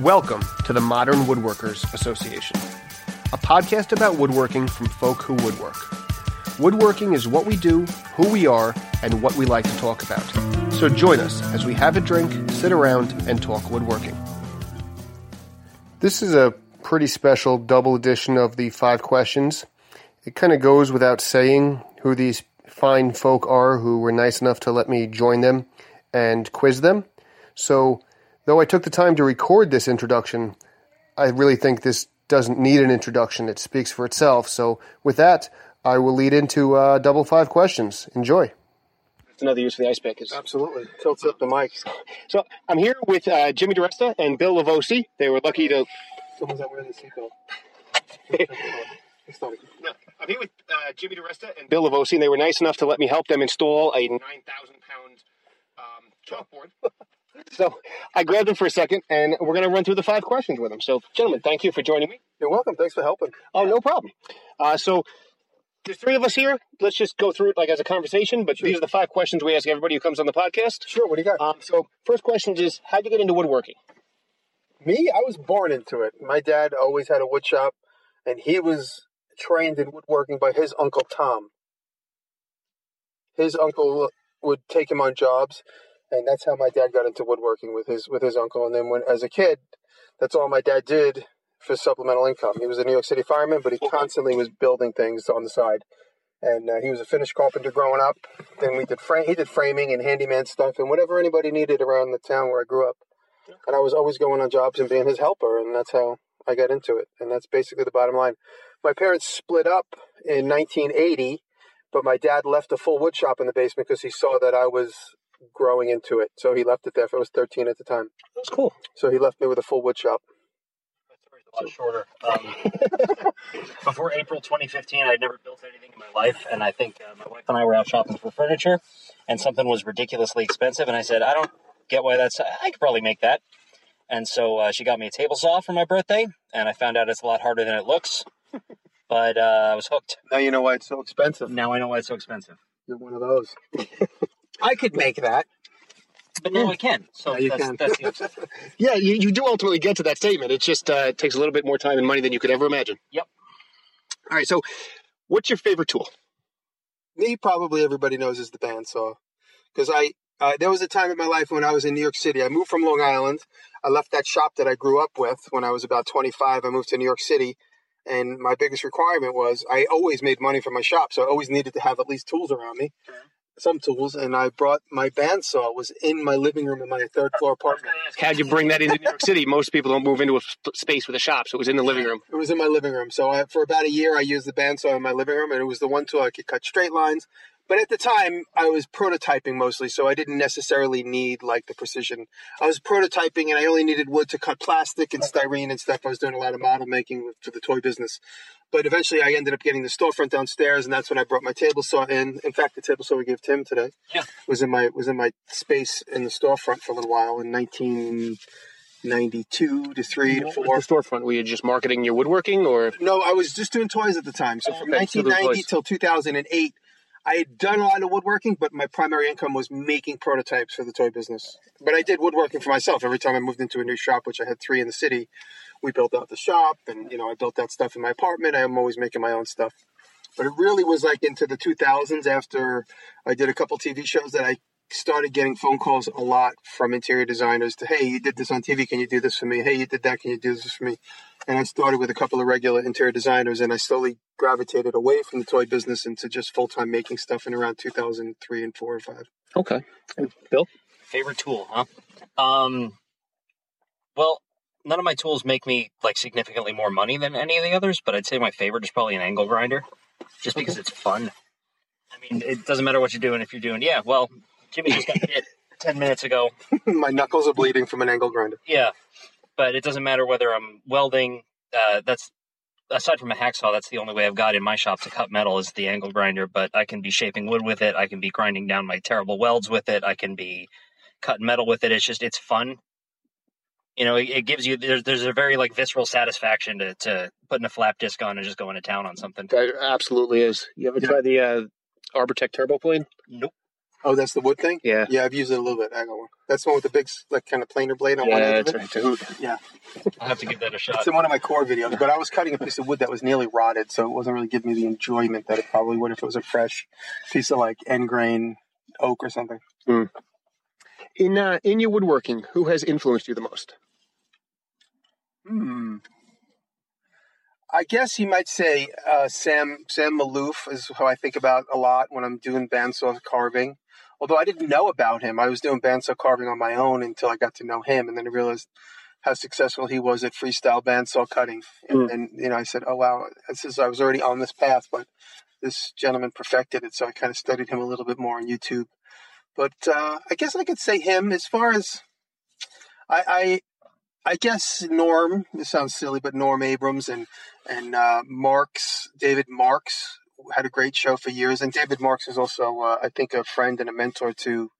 Welcome to the Modern Woodworkers Association, a podcast about woodworking from folk who woodwork. Woodworking is what we do, who we are, and what we like to talk about. So join us as we have a drink, sit around, and talk woodworking. This is a pretty special double edition of the five questions. It kind of goes without saying who these fine folk are who were nice enough to let me join them and quiz them. So, though I took the time to record this introduction, I really think this doesn't need an introduction. It speaks for itself. So, with that, I will lead into uh, double five questions. Enjoy. It's another use for the ice pick. Is Absolutely. Tilts up the mic. so I'm here with uh, Jimmy DeResta and Bill Livolsi. They were lucky to. Someone's not wearing the seatbelt. It's not a- No, I'm here with uh, Jimmy DeResta and Bill Livolsi, and they were nice enough to let me help them install a 9,000 pound um, chalkboard. So I grabbed them for a second, and we're going to run through the five questions with them. So, gentlemen, thank you for joining me. You're welcome. Thanks for helping. Oh, no problem. Uh, so there's three of us here. Let's just go through it like as a conversation. But these are the five questions we ask everybody who comes on the podcast. Sure. What do you got? Um, so first question is, how'd you get into woodworking? Me, I was born into it. My dad always had a wood shop, and he was trained in woodworking by his uncle Tom. His uncle would take him on jobs, and that's how my dad got into woodworking with his with his uncle. And then when as a kid, that's all my dad did for supplemental income. He was a New York City fireman, but he constantly was building things on the side. And uh, he was a finished carpenter growing up. Then we did frame. He did framing and handyman stuff and whatever anybody needed around the town where I grew up and I was always going on jobs and being his helper, and that's how I got into it. And that's basically the bottom line. My parents split up in 1980, but my dad left a full wood shop in the basement because he saw that I was growing into it. So he left it there. I was 13 at the time. That's cool. So he left me with a full wood shop. a lot shorter. Um, before April 2015, I'd never built anything in my life, and I think uh, my wife and I were out shopping for furniture, and something was ridiculously expensive, and I said, I don't get why that's. I could probably make that. And so uh, she got me a table saw for my birthday, and I found out it's a lot harder than it looks. But uh, I was hooked. Now you know why it's so expensive. Now I know why it's so expensive. You're one of those. I could make that. But now I can. So Now you that's, can. that's the upside. Yeah, you, you do ultimately get to that statement. It just uh, takes a little bit more time and money than you could ever imagine. Yep. All right, so what's your favorite tool? me probably everybody knows is the bandsaw because i uh, there was a time in my life when i was in new york city i moved from long island i left that shop that i grew up with when i was about 25 i moved to new york city and my biggest requirement was i always made money from my shop so i always needed to have at least tools around me some tools and i brought my bandsaw was in my living room in my third floor apartment How'd you bring that into New York City? Most people don't move into a sp- space with a shop, so it was in the living room. It was in my living room. So I, for about a year, I used the bandsaw in my living room, and it was the one tool I could cut straight lines. But at the time, I was prototyping mostly, so I didn't necessarily need like the precision. I was prototyping, and I only needed wood to cut plastic and styrene and stuff. I was doing a lot of model making for the toy business. But eventually, I ended up getting the storefront downstairs, and that's when I brought my table saw in. In fact, the table saw we gave Tim today Yeah. was in my was in my space in the storefront for a little while in 1992 to three to four. the storefront? Were you just marketing your woodworking, or No, I was just doing toys at the time. So oh, from Okay, 1990 toys. till 2008, I had done a lot of woodworking, but my primary income was making prototypes for the toy business. But I did woodworking for myself every time I moved into a new shop, which I had three in the city. We built out the shop, and you know I built that stuff in my apartment. I'm always making my own stuff. But it really was like into the 2000s after I did a couple TV shows that I started getting phone calls a lot from interior designers to, hey, you did this on TV, can you do this for me? Hey, you did that, can you do this for me? And I started with a couple of regular interior designers, and I slowly gravitated away from the toy business into just full time making stuff in around 2003 and 4 or 5. okay? Bill, Favorite tool, huh? Um, well, none of my tools make me like significantly more money than any of the others, but I'd say my favorite is probably an angle grinder, just because it's fun. I mean, it doesn't matter what you're doing if you're doing. Yeah, well, Jimmy just got hit ten minutes ago. my knuckles are bleeding from an angle grinder. Yeah, but it doesn't matter whether I'm welding. Uh, that's aside from a hacksaw, that's the only way I've got in my shop to cut metal is the angle grinder. But I can be shaping wood with it. I can be grinding down my terrible welds with it. I can be cutting metal with it. It's just it's fun. You know, it, it gives you there's there's a very like visceral satisfaction to to putting a flap disc on and just going to town on something. that absolutely is. You ever Yeah. try the uh, Arbortech Turbo Plane? Nope. Oh, that's the wood thing. Yeah. Yeah, I've used it a little bit. I got one. That's the one with the big, like, kind of planer blade on one end of it's it. right. It's. Yeah, I'll have to give that a shot. it's in one of my core videos. But I was cutting a piece of wood that was nearly rotted, so it wasn't really giving me the enjoyment that it probably would if it was a fresh piece of like end grain oak or something. In uh, in your woodworking, who has influenced you the most? Hmm. I guess you might say uh, Sam Sam Maloof is who I think about a lot when I'm doing bandsaw carving. Although I didn't know about him, I was doing bandsaw carving on my own until I got to know him, and then I realized how successful he was at freestyle bandsaw cutting. And Mm. then you know I said, "Oh wow!" This is I was already on this path, but this gentleman perfected it, so I kind of studied him a little bit more on YouTube. But uh, I guess I could say him as far as I, I guess Norm. This sounds silly, but Norm Abrams and and uh, Marks, David Marks, had a great show for years. And David Marks is also, uh, I think, a friend and a mentor to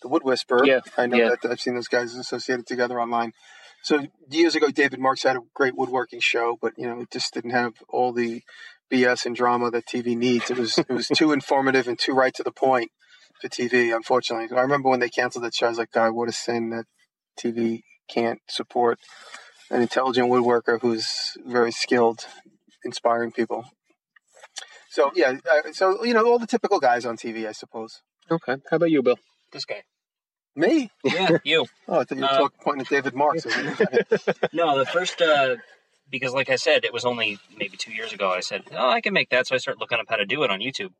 the Wood Whisperer. Yeah, I know yeah. that I've seen those guys associated together online. So years ago, David Marks had a great woodworking show, but you know, it just didn't have all the BS and drama that TV needs. It was it was too informative and too right to the point for TV. Unfortunately, I remember when they canceled that show. I was like, God, what a sin that TV can't support an intelligent woodworker who's very skilled, inspiring people. So yeah, uh, so you know all the typical guys on TV, I suppose. Okay. How about you, Bill? This guy. Me? Yeah, you. Oh, I thought you were Uh, talking pointing at David Marks. No, the first, uh, because like I said, it was only maybe two years ago. I said, oh, I can make that. So I started looking up how to do it on YouTube.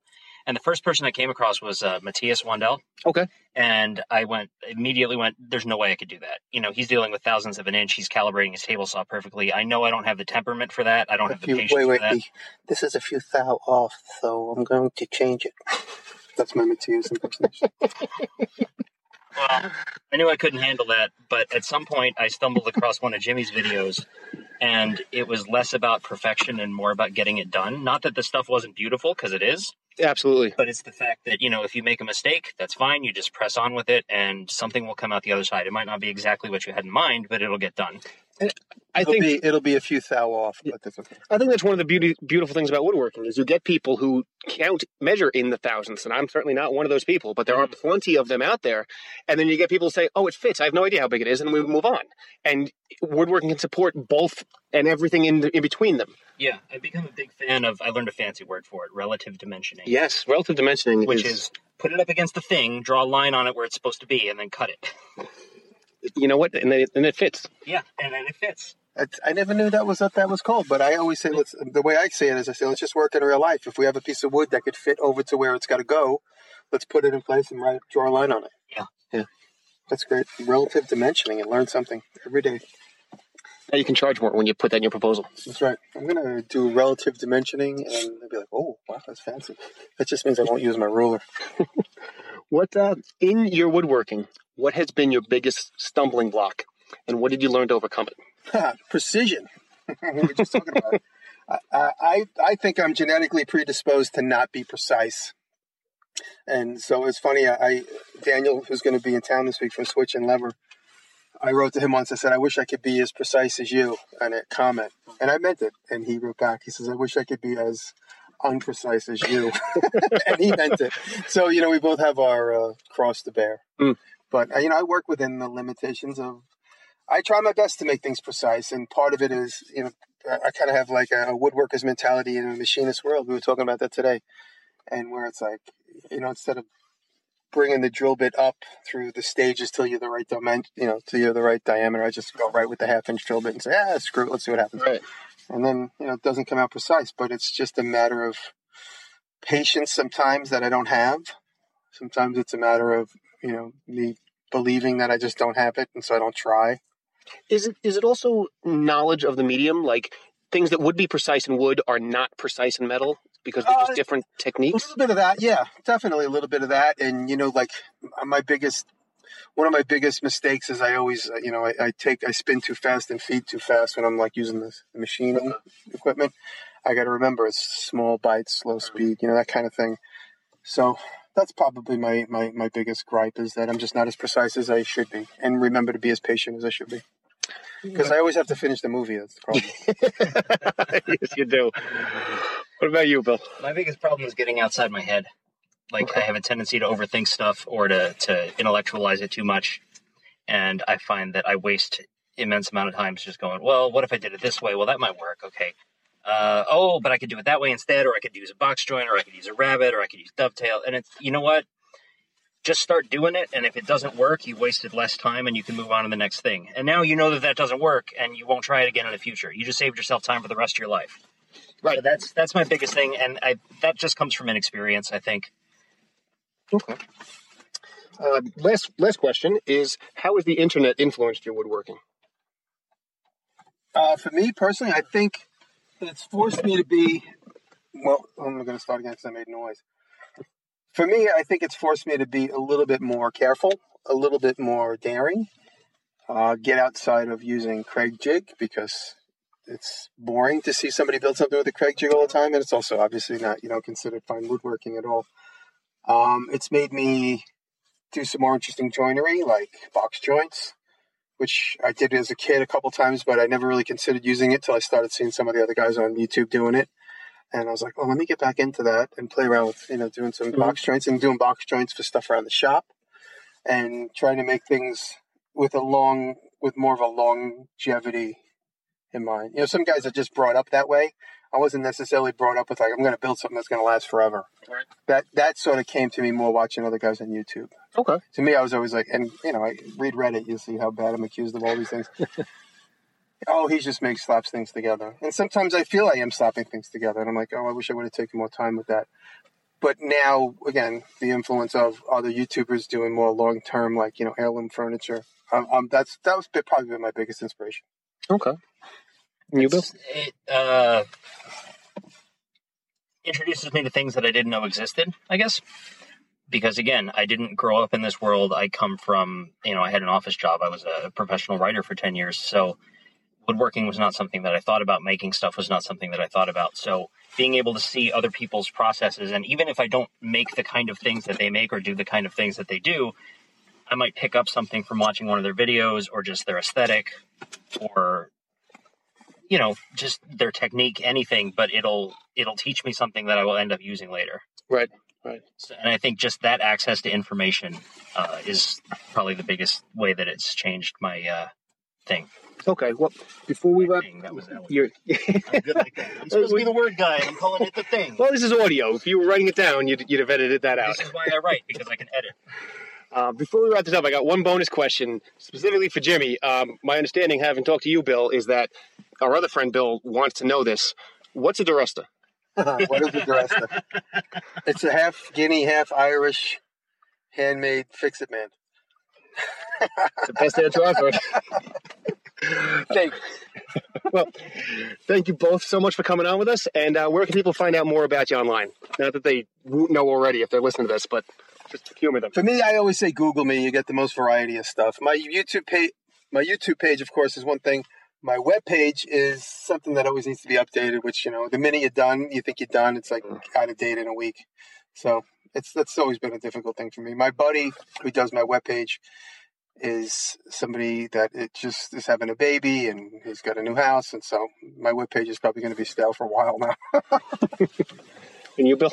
And the first person I came across was uh, Matthias Wandel. Okay. And I went, immediately went, there's no way I could do that. You know, he's dealing with thousands of an inch. He's calibrating his table saw perfectly. I know I don't have the temperament for that. I don't A have the patience wait, wait, for that. This is a few thou off, so I'm going to change it. That's my Matthias impersonation. Well, I knew I couldn't handle that, but at some point I stumbled across one of Jimmy's videos and it was less about perfection and more about getting it done. Not that the stuff wasn't beautiful, because it is, Absolutely. but it's the fact that, you know, if you make a mistake, that's fine. You just press on with it and something will come out the other side. It might not be exactly what you had in mind, but it'll get done. I It'll think be it'll be a few thou off, but that's okay. I think that's one of the beauty, beautiful things about woodworking is you get people who count, measure in the thousands, and I'm certainly not one of those people, but there are mm-hmm. plenty of them out there. And then you get people say, "Oh, it fits. I have no idea how big it is," and we move on. And woodworking can support both and everything in the, in between them. Yeah, I've become a big fan of, I learned a fancy word for it, relative dimensioning. Yes, relative dimensioning, Which is put it up against the thing, draw a line on it where it's supposed to be, and then cut it. you know what, and then it, and it fits. Yeah, and then it fits. I, I never knew that was what that was called, but I always say let's. The way I say it is, I say let's just work in real life. If we have a piece of wood that could fit over to where it's got to go, let's put it in place and write, draw a line on it. Yeah. Yeah. That's great. Relative dimensioning and learn something every day. Now you can charge more when you put that in your proposal. That's right. I'm gonna do relative dimensioning, and they'll be like, "Oh, wow, that's fancy." That just means I won't use my ruler. What uh, in your woodworking? What has been your biggest stumbling block, and what did you learn to overcome it? Precision. we were just talking about. I, I I think I'm genetically predisposed to not be precise, and so it's funny. I, I Daniel, who's going to be in town this week from Switch and Lever, I wrote to him once. I said, "I wish I could be as precise as you," and a comment, and I meant it. And he wrote back. He says, "I wish I could be as unprecise as you," and he meant it. So you know, we both have our uh, cross to bear. Mm. But uh, you know, I work within the limitations of. I try my best to make things precise, and part of it is, you know, I, kind of have like a, a woodworker's mentality in a machinist world. We were talking about that today, and where it's like, you know, instead of bringing the drill bit up through the stages till you're the right dimension, you know, till you're the right diameter, I just go right with the half inch drill bit and say, ah, screw it, let's see what happens. Right. And then, you know, it doesn't come out precise, but it's just a matter of patience sometimes that I don't have. Sometimes it's a matter of, you know, me believing that I just don't have it, and so I don't try. Is it is it also knowledge of the medium, like things that would be precise in wood are not precise in metal because they're Uh, just different techniques? A little bit of that, yeah, definitely a little bit of that. And you know, like my biggest, one of my biggest mistakes is I always, uh, you know, I, I take, I spin too fast and feed too fast when I'm like using this the machining equipment. I got to remember it's small bites, slow speed, you know, that kind of thing. So that's probably my, my, my biggest gripe is that I'm just not as precise as I should be, and remember to be as patient as I should be. Because I always have to finish the movie. That's the problem. yes, you do. What about you, Bill? My biggest problem is getting outside my head. Like I have a tendency to overthink stuff or to to intellectualize it too much, and I find that I waste immense amount of time just going, well, what if I did it this way? Well, that might work. Okay. Uh, oh, but I could do it that way instead, or I could use a box joint, or I could use a rabbet, or I could use dovetail. And it's, you know what? Just start doing it. And if it doesn't work, you wasted less time and you can move on to the next thing. And now you know that that doesn't work and you won't try it again in the future. You just saved yourself time for the rest of your life. Right. So that's, that's my biggest thing. And I, that just comes from inexperience, I think. Okay. Uh, last last question is: How has the internet influenced your woodworking? Uh, for me personally, I think it's forced me to be. Well, I'm going to start again because I made noise. For me, I think it's forced me to be a little bit more careful, a little bit more daring. Uh, get outside of using Kreg jig because it's boring to see somebody build something with a Kreg jig all the time, and it's also obviously not you know considered fine woodworking at all. Um, it's made me do some more interesting joinery, like box joints, which I did as a kid a couple times, but I never really considered using it till I started seeing some of the other guys on YouTube doing it. And I was like, oh, let me get back into that and play around with, you know, doing some Mhm. box joints and doing box joints for stuff around the shop and trying to make things with a long, with more of a longevity in mind. You know, some guys are just brought up that way. I wasn't necessarily brought up with like, I'm going to build something that's going to last forever. Right. That, that sort of came to me more watching other guys on YouTube Okay. to me, I was always like, and you know, I read Reddit, you see how bad I'm accused of all these things. oh, he just makes slaps things together, and sometimes I feel I am slapping things together, and I'm like, oh, I wish I would have taken more time with that. But now, again, the influence of other YouTubers doing more long term, like you know, heirloom furniture. Um, um, that's that was probably been my biggest inspiration. Okay. You, Bill? It uh, introduces me to things that I didn't know existed, I guess. Because again, I didn't grow up in this world. I come from, you know, I had an office job. I was a professional writer for 10 years. So woodworking was not something that I thought about. Making stuff was not something that I thought about. So being able to see other people's processes, and even if I don't make the kind of things that they make or do the kind of things that they do, I might pick up something from watching one of their videos or just their aesthetic or you know just their technique anything but it'll it'll teach me something that i will end up using later Right. Right. so, and i think just that access to information uh, is probably the biggest way that it's changed my uh, thing Okay. Well, before we wrap, Thing, that was elegant. you're, i'm good like that i'm supposed to be the word guy and i'm calling it the thing well, this is audio. If you were writing it down, you'd, you'd have edited that out. this is why i write because i can edit Uh, before we wrap this up, I got one bonus question specifically for Jimmy. Um, my understanding, having talked to you, Bill, is that our other friend Bill wants to know this. What's a DeResta? what is a DeResta? it's a half Guinea, half Irish, handmade fix it man. The best answer I've heard. Thank well, thank you both so much for coming on with us. And uh, where can people find out more about you online? Not that they won't know already if they're listening to this, but just humor them. For me, I always say Google me. You get the most variety of stuff. My YouTube page, my YouTube page, of course, is one thing. My web page is something that always needs to be updated. Which you know, the minute you're done, you think you're done. It's like out of date in a week. So it's that's always been a difficult thing for me. My buddy who does my web page is somebody that it just is having a baby and he's got a new house, and so my web page is probably going to be stale for a while now. And you, Bill?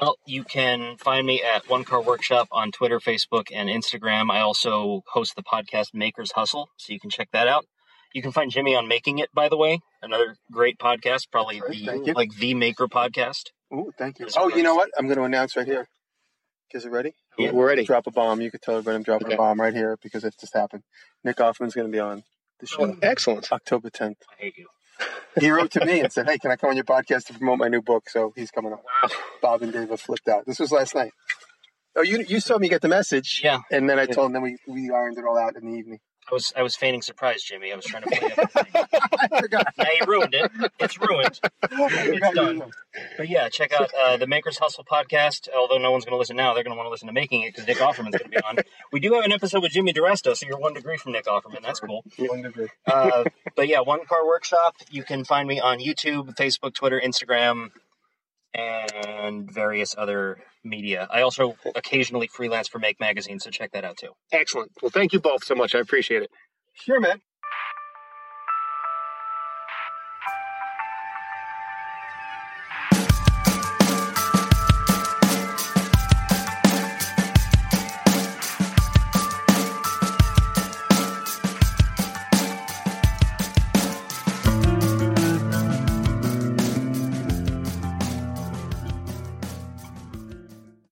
Well, you can find me at One Car Workshop on Twitter, Facebook, and Instagram. I also host the podcast Makers Hustle, so you can check that out. You can find Jimmy on Making It, by the way, another great podcast, probably Great, thank the like the Maker podcast. Ooh, thank you. Yes, Oh, you know what? I'm going to announce right here. Is it ready? Yeah. We're ready. Drop a bomb. You could tell everybody I'm dropping Okay. a bomb right here because it just happened. Nick Offerman's going to be on the oh, show Oh, excellent. October 10th. I hate you. He wrote to me and said, "Hey, can I come on your podcast to promote my new book?" So he's coming on. Wow. Bob and Dave have flipped out. This was last night. Oh, you you saw me get the message, Yeah, and then I Yeah. told him. Then we we ironed it all out in the evening. I was I was feigning surprise, Jimmy. I was trying to play everything. I forgot. now you ruined it. It's ruined. I forgot done. But yeah, check out uh, the Makers Hustle podcast. Although no one's going to listen now, they're going to want to listen to Making It because Nick Offerman's going to be on. We do have an episode with Jimmy DeResta, so you're one degree from Nick Offerman. That's cool. One degree. Uh, but yeah, One Car Workshop. You can find me on YouTube, Facebook, Twitter, Instagram, and various other media. I also occasionally freelance for Make Magazine, so check that out too. Excellent. Well, thank you both so much. I appreciate it. Sure, man.